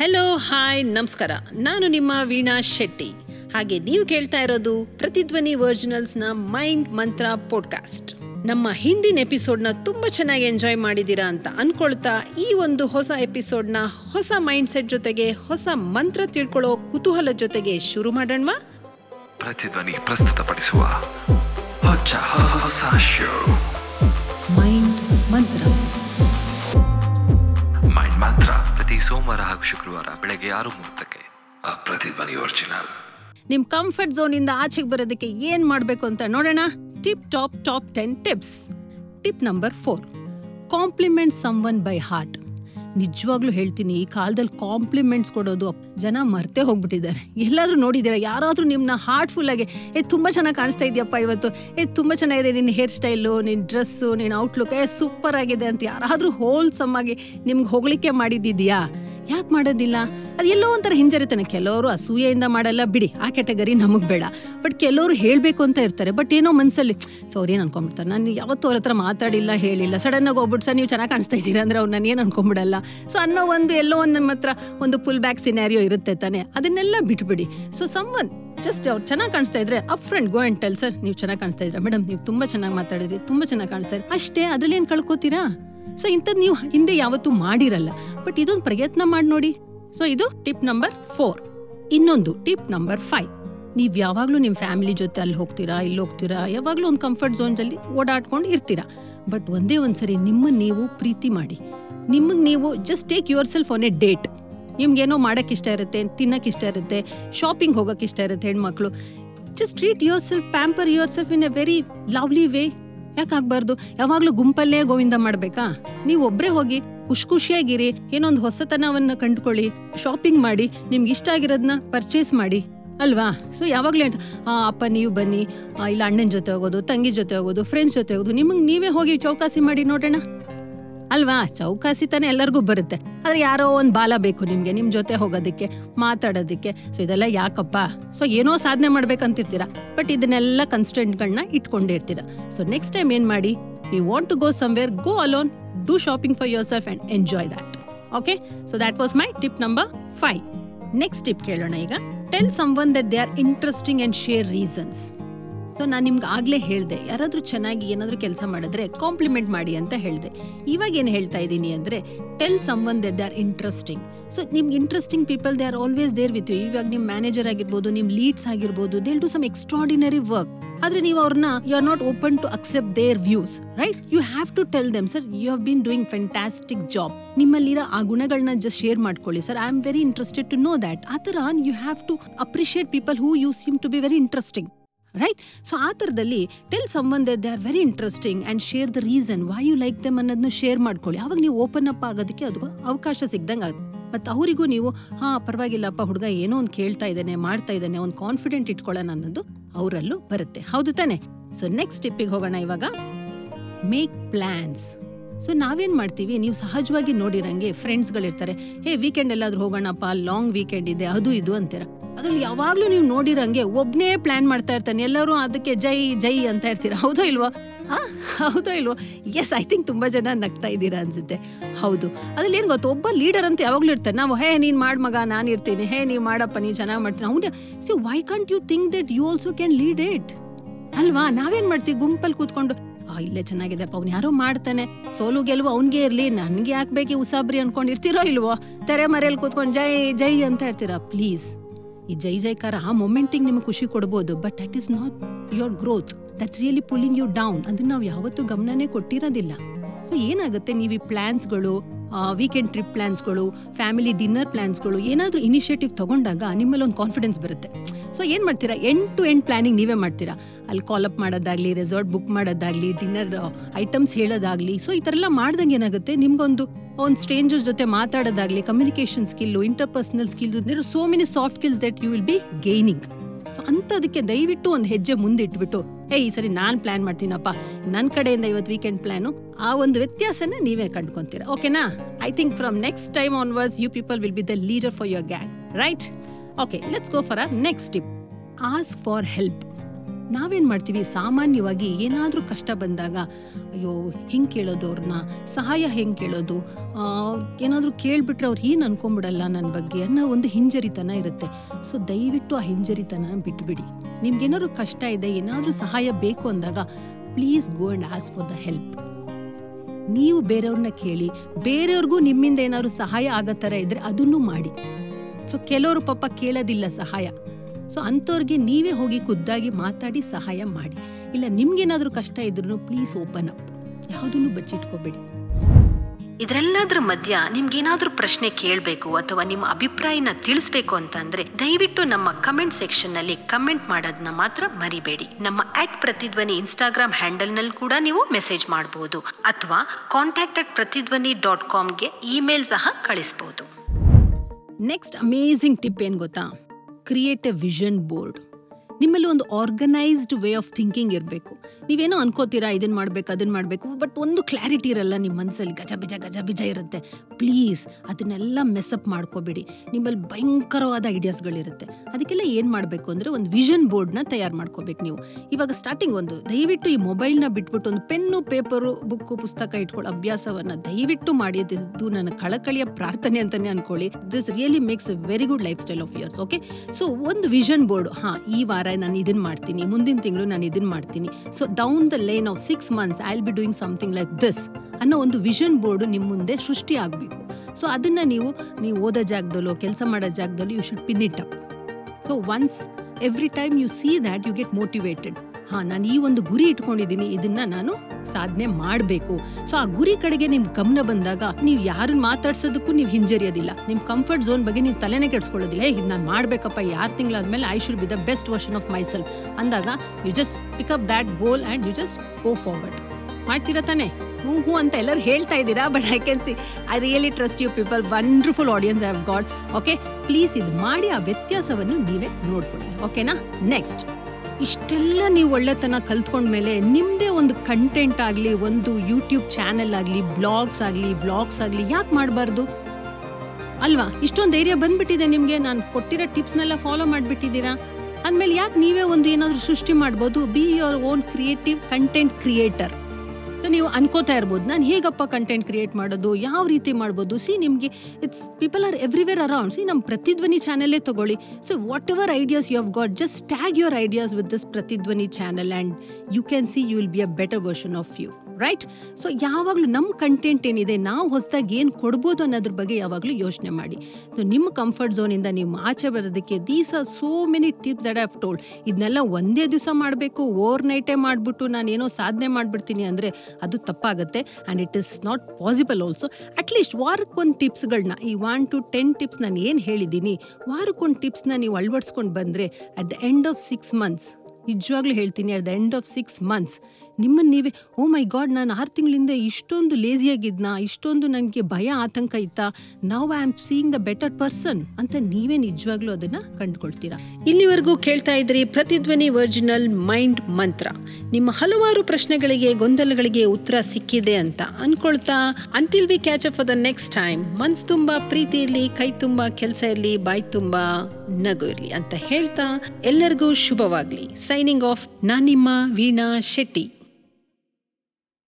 Hello hi ನಮಸ್ಕಾರ. ನಾನು ನಿಮ್ಮ ವೀಣಾ ಶೆಟ್ಟಿ. ಹಾಗೆ ನೀವು ಕೇಳ್ತಾ ಇರೋದು ಪ್ರತಿಧ್ವನಿ ವರ್ಜಿನಲ್ಸ್ನ ಮೈಂಡ್ ಮಂತ್ರ ಪಾಡ್ಕಾಸ್ಟ್. ನಮ್ಮ ಹಿಂದಿನ ಎಪಿಸೋಡ್ನ ತುಂಬ ಚೆನ್ನಾಗಿ ಎಂಜಾಯ್ ಮಾಡಿದ್ದೀರಾ ಅಂತ ಅನ್ಕೊಳ್ತಾ ಈ ಒಂದು ಹೊಸ ಎಪಿಸೋಡ್ನ ಹೊಸ ಮೈಂಡ್ ಸೆಟ್ ಜೊತೆಗೆ ಹೊಸ ಮಂತ್ರ ತಿಳ್ಕೊಳ್ಳೋ ಕುತೂಹಲ ಜೊತೆಗೆ ಶುರು ಮಾಡೋಣ ಪ್ರತಿಧ್ವನಿ ಪ್ರಸ್ತುತಪಡಿಸುವ ಮಂತ್ರ ಪ್ರತಿ ಸೋಮವಾರ ಹಾಗೂ ಶುಕ್ರವಾರ ಬೆಳಗ್ಗೆ ಆರು ಮೂವತ್ತಕ್ಕೆ. ಪ್ರತಿಧ್ವನಿ ಒರಿಜಿನಲ್ ನಿಮ್ ಕಂಫರ್ಟ್ ಝೋನ್ ಇಂದ ಆಚೆಗೆ ಬರೋದಕ್ಕೆ ಏನ್ ಮಾಡ್ಬೇಕು ಅಂತ ನೋಡೋಣ? Tip top top ten tips tip number four compliment someone by heart ನಿಜವಾಗ್ಲೂ ಹೇಳ್ತೀನಿ, ಈ ಕಾಲದಲ್ಲಿ ಕಾಂಪ್ಲಿಮೆಂಟ್ಸ್ ಕೊಡೋದು, ಜನ ಮರ್ತೇ ಹೋಗ್ಬಿಟ್ಟಿದ್ದಾರೆ. ಎಲ್ಲಾದರೂ ನೋಡಿದ್ದೀರಾ? ಯಾರಾದರೂ ನಿಮ್ಮನ್ನ ಹಾರ್ಟ್ಫುಲ್ಲಾಗಿ ಏ, ತುಂಬ ಚೆನ್ನಾಗಿ ಕಾಣಿಸ್ತಾ ಇದೆಯಪ್ಪ ಇವತ್ತು. ಏ, ತುಂಬ ಚೆನ್ನಾಗಿದೆ ನಿನ್ನ ಹೇರ್ ಸ್ಟೈಲು ನಿನ್ನ ಡ್ರೆಸ್ಸು ನಿನ್ನ ಔಟ್ಲುಕ್ ಏ ಸೂಪರ್ ಆಗಿದೆ ಅಂತ ಯಾರಾದರೂ ಹೋಲ್ಸಮ್ ಆಗಿ ನಿಮ್ಗೆ ಹೊಗಳಿಕೆ ಮಾಡಿದ್ದಿದ್ಯಾ ಯಾಕೆ ಮಾಡೋದಿಲ್ಲ? ಅದು ಎಲ್ಲೋ ಒಂಥರ ಹಿಂಜರಿತಾನೆ. ಕೆಲವರು ಅಸೂಯೆಯಿಂದ ಮಾಡಲ್ಲ. ಬಿಡಿ, ಆ ಕ್ಯಾಟಗರಿ ನಮಗೆ ಬೇಡ. ಬಟ್ ಕೆಲವರು ಹೇಳಬೇಕು ಅಂತ ಇರ್ತಾರೆ. ಬಟ್ ಏನೋ ಮನಸ್ಸಲ್ಲಿ ಸೊ ಏನು ಅನ್ಕೊಂಡ್ಬಿಡ್ತಾರೆ? ನಾನು ಯಾವತ್ತೂ ಅವ್ರ ಹತ್ರ ಮಾತಾಡಿಲ್ಲ, ಹೇಳಿಲ್ಲ. ಸಡನ್ನಾಗಿ ಹೋಗ್ಬಿಟ್ಟು ಸರ್, ನೀವು ಚೆನ್ನಾಗಿ ಕಾಣಿಸ್ತಾ ಇದ್ದೀರಾ? ಅಂದರೆ ಅವ್ರು ನಾನು ಏನು ಅನ್ಕೊಂಬಿಡಲ್ಲ ಸೊ ಅನ್ನೋ ಒಂದು ಎಲ್ಲೋ ಒಂದು ನಮ್ಮ ಹತ್ರ ಒಂದು ಫುಲ್ ಬ್ಯಾಕ್ ಸಿನಾರಿಯೋ ಇರುತ್ತೆ ತಾನೆ. ಅದನ್ನೆಲ್ಲ ಬಿಟ್ಬಿಡಿ. ಸೊ ಸಮ್ಮನ್ ಜಸ್ಟ್ ಅವ್ರು ಚೆನ್ನಾಗಿ ಕಾಣಿಸ್ತಾ ಇದ್ರೆ up friend go and tell sir, ನೀವು ಚೆನ್ನಾಗಿ ಕಾಣಿಸ್ತಾ ಇದ್ರೆ ಮೇಡಮ್ ನೀವು ತುಂಬ ಚೆನ್ನಾಗಿ ಮಾತಾಡಿದ್ರಿ, ತುಂಬ ಚೆನ್ನಾಗಿ ಕಾಣಿಸ್ತಾ ಅಷ್ಟೇ ಅದರಲ್ಲಿ ಏನು ಕಳ್ಕೊತೀರಾ? ಸೊ ಇಂಥದ್ದು ನೀವು ಹಿಂದೆ ಯಾವತ್ತೂ ಮಾಡಿರಲ್ಲ. ಬಟ್ ಇದೊಂದು ಪ್ರಯತ್ನ ಮಾಡಿ ನೋಡಿ. ಸೊ ಇದು ಟಿಪ್ ನಂಬರ್ ಫೋರ್ ಇನ್ನೊಂದು ಟಿಪ್ ನಂಬರ್ ಫೈವ್ ನೀವು ಯಾವಾಗಲೂ ನಿಮ್ಮ ಫ್ಯಾಮಿಲಿ ಜೊತೆ ಅಲ್ಲಿ ಹೋಗ್ತೀರಾ ಇಲ್ಲಿ ಹೋಗ್ತೀರಾ, ಯಾವಾಗಲೂ ಒಂದು ಕಂಫರ್ಟ್ ಝೋನ್ಸಲ್ಲಿ ಓಡಾಡ್ಕೊಂಡು ಇರ್ತೀರಾ. ಬಟ್ ಒಂದೇ ಒಂದ್ಸರಿ ನಿಮ್ಮನ್ನು ನೀವು ಪ್ರೀತಿ ಮಾಡಿ. ನಿಮಗೆ ನೀವು just take yourself on a date ನಿಮ್ಗೇನೋ ಮಾಡೋಕ್ಕೆ ಇಷ್ಟ ಇರುತ್ತೆ, ತಿನ್ನೋಕೆ ಇಷ್ಟ ಇರುತ್ತೆ ಶಾಪಿಂಗ್ ಹೋಗೋಕೆ ಇಷ್ಟ ಇರುತ್ತೆ ಹೆಣ್ಮಕ್ಳು. Just treat yourself pamper yourself in a very lovely way ಯಾಕೆ ಆಗ್ಬಾರ್ದು ಯಾವಾಗಲೂ ಗುಂಪಲ್ಲೇ ಗೋವಿಂದ ಮಾಡಬೇಕಾ? ನೀವು ಒಬ್ರೇ ಹೋಗಿ ಖುಷಿ ಖುಷಿಯಾಗಿರಿ, ಏನೊಂದು ಹೊಸತನವನ್ನ ಕಂಡ್ಕೊಳ್ಳಿ ಶಾಪಿಂಗ್ ಮಾಡಿ, ನಿಮ್ಗೆ ಇಷ್ಟ ಆಗಿರೋದನ್ನ ಪರ್ಚೇಸ್ ಮಾಡಿ. ಅಲ್ವಾ? ಸೊ ಯಾವಾಗಲೇ ಅಂತ ಅಪ್ಪ, ನೀವು ಬನ್ನಿ. ಇಲ್ಲ, ಅಣ್ಣನ ಜೊತೆ ಹೋಗೋದು, ತಂಗಿ ಜೊತೆ ಹೋಗೋದು ಫ್ರೆಂಡ್ಸ್ ಜೊತೆ ಹೋಗೋದು, ನಿಮಗೆ ನೀವೇ ಹೋಗಿ ಚೌಕಾಸಿ ಮಾಡಿ ನೋಡೋಣ. ಅಲ್ವಾ? ಚೌಕಾಸಿ ತಾನೆ ಎಲ್ಲರಿಗೂ ಬರುತ್ತೆ. ಆದ್ರೆ ಯಾರೋ ಒಂದು ಬಾಲ ಬೇಕು ನಿಮಗೆ ನಿಮ್ಮ ಜೊತೆ ಹೋಗೋದಕ್ಕೆ, ಮಾತಾಡೋದಕ್ಕೆ. ಸೊ ಇದೆಲ್ಲ ಯಾಕಪ್ಪ? ಸೊ ಏನೋ ಸಾಧನೆ ಮಾಡ್ಬೇಕಂತಿರ್ತೀರಾ. ಬಟ್ ಇದನ್ನೆಲ್ಲ ಕನ್ಸ್ಟೆಂಟ್ಗಳನ್ನ ಇಟ್ಕೊಂಡಿರ್ತೀರಾ. ಸೊ ನೆಕ್ಸ್ಟ್ ಟೈಮ್ ಏನು ಮಾಡಿ? You want to go somewhere go alone do shopping for yourself and enjoy that okay so that was my tip number five next tip ಕೇಳೋಣ ಈಗ. Tell someone that they are interesting and share reasons so ನಾನು ನಿಮ್ಗೆ ಆಗಲೇ ಹೇಳಿದೆ, ಯಾರಾದರೂ ಚೆನ್ನಾಗಿ ಏನಾದರೂ ಕೆಲಸ ಮಾಡಿದ್ರೆ ಕಾಂಪ್ಲಿಮೆಂಟ್ ಮಾಡಿ ಅಂತ ಹೇಳಿದೆ. ಇವಾಗ ಏನು ಹೇಳ್ತಾ ಇದ್ದೀನಿ ಅಂದರೆ tell someone that they are interesting so ನಿಮ್ಗೆ interesting people they are always there with you ಇವಾಗ ನಿಮ್ಮ ಮ್ಯಾನೇಜರ್ ಆಗಿರ್ಬೋದು ನಿಮ್ಮ ಲೀಡ್ಸ್ ಆಗಿರ್ಬೋದು they'll do some extraordinary work ಆದರೆ ನೀವು ಅವ್ರನ್ನ you are not open to accept their views right you have to tell them sir you have been doing fantastic job ನಿಮ್ಮಲ್ಲಿರೋ ಆ ಗುಣಗಳನ್ನ ಜಸ್ಟ್ ಶೇರ್ ಮಾಡ್ಕೊಳ್ಳಿ. Sir I am very interested to know that ಆ ಥರ you have to appreciate people who you seem to be very interesting right so ಆ ಥರದಲ್ಲಿ tell ಸಂಬಂಧ they are very interesting and share the reason why you like them ಅನ್ನೋದನ್ನ share ಮಾಡ್ಕೊಳ್ಳಿ. ಅವಾಗ ನೀವು open up ಆಗೋದಕ್ಕೆ ಅದು ಅವಕಾಶ ಸಿಗ್ದಂಗೆ ಆಗುತ್ತೆ. ಮತ್ತು ಅವರಿಗೂ ನೀವು, ಹಾಂ, ಪರವಾಗಿಲ್ಲಪ್ಪ ಹುಡುಗ, ಏನೋ ಒಂದು ಕೇಳ್ತಾ ಇದ್ದಾನೆ, ಮಾಡ್ತಾ ಇದ್ದಾನೆ, ಒಂದು ಕಾನ್ಫಿಡೆಂಟ್ ಇಟ್ಕೊಳ್ಳೋಣ ಅನ್ನೋದು ಅವರಲ್ಲೂ ಬರುತ್ತೆ. ಹೌದು ತಾನೆ? ಸೊ ನೆಕ್ಸ್ಟ್ ಟಿಪ್ಪಿಗೆ ಹೋಗೋಣ ಇವಾಗ. ಮೇಕ್ ಪ್ಲ್ಯಾನ್ಸ್ ಸೊ ನಾವೇನು ಮಾಡ್ತೀವಿ? ನೀವು ಸಹಜವಾಗಿ ನೋಡಿರಂಗೆ ಫ್ರೆಂಡ್ಸ್ಗಳಿರ್ತಾರೆ ಹೇ ವೀಕೆಂಡ್ ಎಲ್ಲಾದರೂ ಹೋಗೋಣಪ್ಪ ಲಾಂಗ್ ವೀಕೆಂಡ್ ಇದೆ, ಅದು ಇದು ಅಂತೀರ. ಅದ್ರಲ್ಲಿ ಯಾವಾಗ್ಲೂ ನೀವು ನೋಡಿರಂಗೆ ಒಬ್ನೇ ಪ್ಲಾನ್ ಮಾಡ್ತಾ ಇರ್ತಾನೆ. ಎಲ್ಲರೂ ಅದಕ್ಕೆ ಜೈ ಜೈ ಅಂತ ಇರ್ತೀರ ಹೌದೋ ಇಲ್ವೋ? ಆ, ಹೌದೋ ಇಲ್ವೋ? ಎಸ್ ಐ ಥಿಂಕ್ ತುಂಬಾ ಜನ ನಗ್ತಾ ಇದ್ದೀರಾ ಅನ್ಸುತ್ತೆ. ಹೌದು. ಅದ್ರಲ್ಲಿ ಏನು ಗೊತ್ತು? ಒಬ್ಬ ಲೀಡರ್ ಅಂತ ಯಾವಾಗ್ಲೂ ಇರ್ತಾರೆ ನಾವು, ಹೇ, ನೀನ್ ಮಾಡ್ ಮಗ, ನಾನು ಇರ್ತೀನಿ. ಹೇ, ನೀವು ಮಾಡಪ್ಪ, ನೀನು ಚೆನ್ನಾಗಿ ಮಾಡ್ತೀನಿ. ಅವ್ನು see why can't you think that you also can lead it ಅಲ್ವಾ? ನಾವೇನ್ ಮಾಡ್ತೀವಿ? ಗುಂಪಲ್ಲಿ ಕೂತ್ಕೊಂಡು ಇಲ್ಲೇ ಚೆನ್ನಾಗಿದೆಪ್ಪ. ಅವ್ನು ಯಾರೋ ಮಾಡ್ತಾನೆ. ಸೋಲು ಗೆಲುವು ಅವನಿಗೆ ಇರ್ಲಿ. ನನಗೆ ಯಾಕೆ ಬೇಕು ಉಸಾಬ್ರಿ ಅನ್ಕೊಂಡು ಇರ್ತಿರೋ ಇಲ್ವೋ? ತೆರೆ ಮರೆಯಲ್ಲಿ ಕೂತ್ಕೊಂಡು ಜೈ ಜೈ ಅಂತ ಇರ್ತೀರಾ ಪ್ಲೀಸ್ ಈ ಜೈ ಜೈಕಾರ ಆ ಮೊಮೆಂಟಿಗೆ ನಿಮಗೆ ಖುಷಿ ಕೊಡ್ಬೋದು but that is not your growth that's really pulling you down ಅದನ್ನ ನಾವು ಯಾವತ್ತೂ ಗಮನನೇ ಕೊಟ್ಟಿರೋದಿಲ್ಲ. ಸೊ ಏನಾಗುತ್ತೆ? ನೀವು ಈ ಪ್ಲ್ಯಾನ್ಸ್ಗಳು ವೀಕೆಂಡ್ ಟ್ರಿಪ್ ಪ್ಲ್ಯಾನ್ಸ್ಗಳು ಫ್ಯಾಮಿಲಿ ಡಿನ್ನರ್ ಪ್ಲ್ಯಾನ್ಸ್ಗಳು ಏನಾದರೂ ಇನಿಷಿಯೇಟಿವ್ ತಗೊಂಡಾಗ ನಿಮ್ಮಲ್ಲಿ ಒಂದು ಕಾನ್ಫಿಡೆನ್ಸ್ ಬರುತ್ತೆ. ಸೊ ಏನು ಮಾಡ್ತೀರಾ? ಎಂಡ್ ಟು ಎಂಡ್ ಪ್ಲಾನಿಂಗ್ ನೀವೇ ಮಾಡ್ತೀರಾ? ಅಲ್ಲಿ ಕಾಲ್ ಅಪ್ ಮಾಡೋದಾಗ್ಲಿ ರೆಸಾರ್ಟ್ ಬುಕ್ ಮಾಡೋದಾಗ್ಲಿ ಡಿನ್ನರ್ ಐಟಮ್ಸ್ ಹೇಳೋದಾಗ್ಲಿ ಸೊ ಈ ಥರ ಎಲ್ಲ ಮಾಡ್ದಂಗೆ ಏನಾಗುತ್ತೆ? ನಿಮ್ಗೊಂದು, ಒಂದು ಸ್ಟ್ರೇಂಜರ್ಸ್ ಜೊತೆ ಮಾತಾಡೋದಾಗ್ಲಿ communication skill interpersonal skill there so many soft skills that you will be gaining so ಅಂಥದಕ್ಕೆ ದಯವಿಟ್ಟು ಒಂದು ಹೆಜ್ಜೆ ಮುಂದೆ ಇಟ್ಬಿಟ್ಟು ಏ ಈ ಸರಿ ನಾನು ಪ್ಲ್ಯಾನ್ ಮಾಡ್ತೀನಪ್ಪ. ನನ್ನ ಕಡೆಯಿಂದ ಇವತ್ತು ವೀಕೆಂಡ್ ಪ್ಲ್ಯಾನು ಆ ಒಂದು ವ್ಯತ್ಯಾಸನ ನೀವೇ ಕಂಡ್ಕೊಂತೀರಾ. ಓಕೆನಾ I think from next time onwards you people will be the leader for your gang right okay let's go for our next tip ask for help ನಾವೇನು ಮಾಡ್ತೀವಿ? ಸಾಮಾನ್ಯವಾಗಿ ಏನಾದರೂ ಕಷ್ಟ ಬಂದಾಗ, ಅಯ್ಯೋ, ಹೆಂಗೆ ಕೇಳೋದು ಅವ್ರನ್ನ ಸಹಾಯ ಹೆಂಗೆ ಕೇಳೋದು? ಏನಾದರೂ ಕೇಳಿಬಿಟ್ರೆ ಅವ್ರು ಏನು ಅನ್ಕೊಂಬಿಡಲ್ಲ ನನ್ನ ಬಗ್ಗೆ? ಅನ್ನೋ ಒಂದು ಹಿಂಜರಿತನ ಇರುತ್ತೆ. ಸೊ ದಯವಿಟ್ಟು ಆ ಹಿಂಜರಿತನ ಬಿಟ್ಬಿಡಿ. ನಿಮ್ಗೇನಾದ್ರು ಕಷ್ಟ ಇದೆ, ಏನಾದರೂ ಸಹಾಯ ಬೇಕು ಅಂದಾಗ please go and ask for the help ನೀವು ಬೇರೆಯವ್ರನ್ನ ಕೇಳಿ, ಬೇರೆಯವ್ರಿಗೂ ನಿಮ್ಮಿಂದ ಏನಾದ್ರು ಸಹಾಯ ಆಗೋ ಥರ ಇದ್ದರೆ ಅದನ್ನು ಮಾಡಿ. ಸೊ ಕೆಲವರು ಪಾಪ ಕೇಳೋದಿಲ್ಲ ಸಹಾಯ. ಸೊ ಅಂಥವ್ರಿಗೆ ನೀವೇ ಹೋಗಿ ಖುದ್ದಾಗಿ ಮಾತಾಡಿ ಸಹಾಯ ಮಾಡಿ. ಇಲ್ಲ, ನಿಮ್ಗೇನಾದರೂ ಕಷ್ಟ ಇದ್ರೂ ಪ್ಲೀಸ್ ಓಪನ್ ಅಪ್ ಯಾವುದನ್ನು ಬಚ್ಚಿಟ್ಕೋಬೇಡಿ. ಇದರೆಲ್ಲದರ ಮಧ್ಯ ನಿಮ್ಗೇನಾದ್ರೂ ಪ್ರಶ್ನೆ ಕೇಳಬೇಕು ಅಥವಾ ನಿಮ್ಮ ಅಭಿಪ್ರಾಯನ ತಿಳಿಸ್ಬೇಕು ಅಂತಂದ್ರೆ ದಯವಿಟ್ಟು ನಮ್ಮ ಕಮೆಂಟ್ ಸೆಕ್ಷನ್ನಲ್ಲಿ ಕಮೆಂಟ್ ಮಾಡೋದನ್ನ ಮಾತ್ರ ಮರಿಬೇಡಿ. ನಮ್ಮ ಆಟ್ ಪ್ರತಿಧ್ವನಿ ಇನ್ಸ್ಟಾಗ್ರಾಮ್ ಹ್ಯಾಂಡಲ್ನಲ್ಲಿ ಕೂಡ ನೀವು ಮೆಸೇಜ್ ಮಾಡಬಹುದು ಅಥವಾ ಕಾಂಟ್ಯಾಕ್ಟ್ ಅಟ್ ಪ್ರತಿಧ್ವನಿ ಡಾಟ್ ಕಾಮ್ಗೆ ಇಮೇಲ್ ಸಹ ಕಳಿಸಬಹುದು ನೆಕ್ಸ್ಟ್ ಅಮೇಝಿಂಗ್ ಟಿಪ್ ಏನು ಗೊತ್ತಾ? ಕ್ರಿಯೇಟ್ ಎ ವಿಷನ್ ಬೋರ್ಡ್ ನಿಮ್ಮಲ್ಲಿ ಒಂದು ಆರ್ಗನೈಸ್ಡ್ ವೇ ಆಫ್ ಥಿಂಕಿಂಗ್ ಇರಬೇಕು. ನೀವೇನೋ ಅನ್ಕೋತೀರಾ ಇದನ್ನು ಮಾಡಬೇಕು ಅದನ್ನು ಮಾಡಬೇಕು ಬಟ್ ಒಂದು ಕ್ಲಾರಿಟಿ ಇರಲ್ಲ ನಿಮ್ಮ ಮನಸ್ಸಲ್ಲಿ ಗಜ ಬಿಜ ಗಜ ಬಿಜ ಇರುತ್ತೆ. ಪ್ಲೀಸ್ ಅದನ್ನೆಲ್ಲ ಮೆಸ್ಅಪ್ ಮಾಡ್ಕೋಬೇಡಿ. ನಿಮ್ಮಲ್ಲಿ ಭಯಂಕರವಾದ ಐಡಿಯಾಸ್ಗಳಿರುತ್ತೆ ಅದಕ್ಕೆಲ್ಲ ಏನು ಮಾಡಬೇಕು ಅಂದರೆ ಒಂದು ವಿಷನ್ ಬೋರ್ಡ್ನ ತಯಾರು ಮಾಡ್ಕೋಬೇಕು ನೀವು. ಇವಾಗ ಸ್ಟಾರ್ಟಿಂಗ್ ಒಂದು, ದಯವಿಟ್ಟು ಈ ಮೊಬೈಲ್ನ ಬಿಟ್ಬಿಟ್ಟು ಒಂದು ಪೆನ್ನು ಪೇಪರು ಬುಕ್ಕು ಪುಸ್ತಕ ಇಟ್ಕೊಳ್ಳೋ ಅಭ್ಯಾಸವನ್ನು ದಯವಿಟ್ಟು ಮಾಡಿದ್ದು ನನ್ನ ಕಳಕಳಿಯ ಪ್ರಾರ್ಥನೆ ಅಂತಲೇ ಅನ್ಕೊಳ್ಳಿ. This really makes a very good life style of years okay so ಒಂದು ವಿಷನ್ ಬೋರ್ಡ್ ಹಾಂ, ಈ ವಾರ ನಾನು ಇದನ್ನು ಮಾಡ್ತೀನಿ, ಮುಂದಿನ ತಿಂಗಳು ನಾನು ಇದನ್ನು ಮಾಡ್ತೀನಿ. So down the line of six months I will be doing something like this ಅನ್ನೋ ಒಂದು ವಿಷನ್ ಬೋರ್ಡ್ ನಿಮ್ಮ ಮುಂದೆ ಸೃಷ್ಟಿ ಆಗಬೇಕು. ಸೊ ಅದನ್ನು ನೀವು ನೀವು ಓದೋ ಜಾಗದಲ್ಲೋ, ಕೆಲಸ ಮಾಡೋ ಜಾಗದಲ್ಲೋ you should pin it up so once every time you see that you get motivated ಹಾಂ, ನಾನು ಈ ಒಂದು ಗುರಿ ಇಟ್ಕೊಂಡಿದ್ದೀನಿ, ಇದನ್ನ ನಾನು ಸಾಧನೆ ಮಾಡಬೇಕು. ಸೊ ಆ ಗುರಿ ಕಡೆಗೆ ನಿಮ್ ಗಮನ ಬಂದಾಗ ನೀವು ಯಾರನ್ನ ಮಾತಾಡ್ಸೋದಕ್ಕೂ ನೀವು ಹಿಂಜರಿಯೋದಿಲ್ಲ. ನಿಮ್ಮ ಕಂಫರ್ಟ್ ಝೋನ್ ಬಗ್ಗೆ ನೀವು ತಲೆನೇ ಕೆಡ್ಸ್ಕೊಳ್ಳೋದಿಲ್ಲ. ಇದು ನಾನು ಮಾಡಬೇಕಪ್ಪ, ಯಾರು ತಿಂಗಳಾದ್ಮೇಲೆ I should be the best version of myself ಅಂದಾಗ you just pick up that goal and you just go forward ಮಾಡ್ತೀರಾ ತಾನೇ? ಹ್ಞೂ ಹ್ಞೂ ಅಂತ ಎಲ್ಲರೂ ಹೇಳ್ತಾ ಇದ್ದೀರಾ but I can see I really trust you people wonderful audience I have got okay please ಇದು ಮಾಡಿ ಆ ವ್ಯತ್ಯಾಸವನ್ನು ನೀವೇ ನೋಡ್ಕೊಳ್ಳಿ. ಓಕೆನಾ ನೆಕ್ಸ್ಟ್ ಇಷ್ಟೆಲ್ಲ ನೀವು ಒಳ್ಳೆತನ ಕಲ್ತ್ಕೊಂಡ್ಮೇಲೆ ನಿಮ್ಮದೇ ಒಂದು ಕಂಟೆಂಟ್ ಆಗಲಿ, ಒಂದು ಯೂಟ್ಯೂಬ್ ಚಾನೆಲ್ ಆಗಲಿ ಬ್ಲಾಗ್ಸ್ ಆಗಲಿ ಬ್ಲಾಗ್ಸ್ ಆಗಲಿ ಯಾಕೆ ಮಾಡಬಾರ್ದು? ಅಲ್ವಾ? ಇಷ್ಟೊಂದು ಧೈರ್ಯ ಬಂದ್ಬಿಟ್ಟಿದೆ ನಿಮಗೆ? ನಾನು ಕೊಟ್ಟಿರೋ ಟಿಪ್ಸ್ನೆಲ್ಲ ಫಾಲೋ ಮಾಡಿಬಿಟ್ಟಿದ್ದೀರಾ? ಅಂದಮೇಲೆ ಯಾಕೆ ನೀವೇ ಒಂದು ಏನಾದರೂ ಸೃಷ್ಟಿ ಮಾಡ್ಬೋದು? Be your own creative content creator ನೀವು ಅನ್ಕೋತಾ ಇರ್ಬೋದು, ನಾನು ಹೇಗಪ್ಪ ಕಂಟೆಂಟ್ ಕ್ರಿಯೇಟ್ ಮಾಡೋದು, ಯಾವ ರೀತಿ ಮಾಡ್ಬೋದು? ಸಿ ನಿಮಗೆ it's people are everywhere around see ನಮ್ಮ ಪ್ರತಿಧ್ವನಿ ಚಾನಲ್ಲೇ ತಗೊಳ್ಳಿ. So whatever ideas you have got just tag your ideas with this Prathidhvani channel and you can see you will be a better version of you right so ಯಾವಾಗಲೂ ನಮ್ಮ content ಏನಿದೆ, ನಾವು ಹೊಸದಾಗಿ ಏನು ಕೊಡ್ಬೋದು ಅನ್ನೋದ್ರ ಬಗ್ಗೆ ಯಾವಾಗಲೂ ಯೋಚನೆ ಮಾಡಿ. ಸೊ ನಿಮ್ಮ ಕಂಫರ್ಟ್ ಝೋನಿಂದ ನೀವು ಆಚೆ ಬರೋದಕ್ಕೆ these are so many tips that have told ಇದನ್ನೆಲ್ಲ ಒಂದೇ ದಿವಸ ಮಾಡಬೇಕು ಓವರ್ ನೈಟೇ ಮಾಡಿಬಿಟ್ಟು ನಾನೇನೋ ಸಾಧನೆ ಮಾಡಿಬಿಡ್ತೀನಿ ಅಂದರೆ ಅದು ತಪ್ಪಾಗುತ್ತೆ and it is not possible also at least ವಾರಕ್ಕೊಂದು ಟಿಪ್ಸ್ಗಳನ್ನ ಈ ಒನ್ ಟು ಟೆನ್ ಟಿಪ್ಸ್ ನಾನು ಏನು ಹೇಳಿದ್ದೀನಿ, ವಾರಕ್ಕೊಂದು ಟಿಪ್ಸ್ನ ನೀವು ಅಳವಡಿಸ್ಕೊಂಡು ಬಂದರೆ at the end of six months ನಿಜವಾಗ್ಲೂ ಹೇಳ್ತೀನಿ at the end of six months ನಿಮ್ಮನ್ನು ನೀವೇ, ಓ ಮೈ ಗಾಡ್, ನಾನು ಆರು ತಿಂಗಳಿಂದ ಇಷ್ಟೊಂದು ಲೇಸಿಯಾಗಿದ್ನಾ ಇಷ್ಟೊಂದು ನನಗೆ ಭಯ, ಆತಂಕ ಇತ್ತಾ. ನಾವು I am seeing the better person ಅಂತ ನೀವೇ ನಿಜವಾಗ್ಲೂ ಅದನ್ನು ಕಂಡುಕೊಳ್ತೀರಾ? ಇಲ್ಲಿವರೆಗೂ ಕೇಳ್ತಾ ಇದ್ರಿ ಪ್ರತಿಧ್ವನಿ ವರ್ಜಿನಲ್ ಮೈಂಡ್ ಮಂತ್ರ. ನಿಮ್ಮ ಹಲವಾರು ಪ್ರಶ್ನೆಗಳಿಗೆ, ಗೊಂದಲಗಳಿಗೆ ಉತ್ತರ ಸಿಕ್ಕಿದೆ ಅಂತ ಅನ್ಕೊಳ್ತಾ until we catch up for the next time ಮನ್ಸ್ ತುಂಬ ಪ್ರೀತಿ ಇರಲಿ, ಕೈ ತುಂಬ ಕೆಲಸ ಇರಲಿ, ಬಾಯಿ ತುಂಬ ನಗು ಇರಲಿ ಅಂತ ಹೇಳ್ತಾ, ಎಲ್ಲರಿಗೂ ಶುಭವಾಗಲಿ. ಸೈನಿಂಗ್ ಆಫ್ ನಾನಿಮ್ಮ ವೀಣಾ ಶೆಟ್ಟಿ.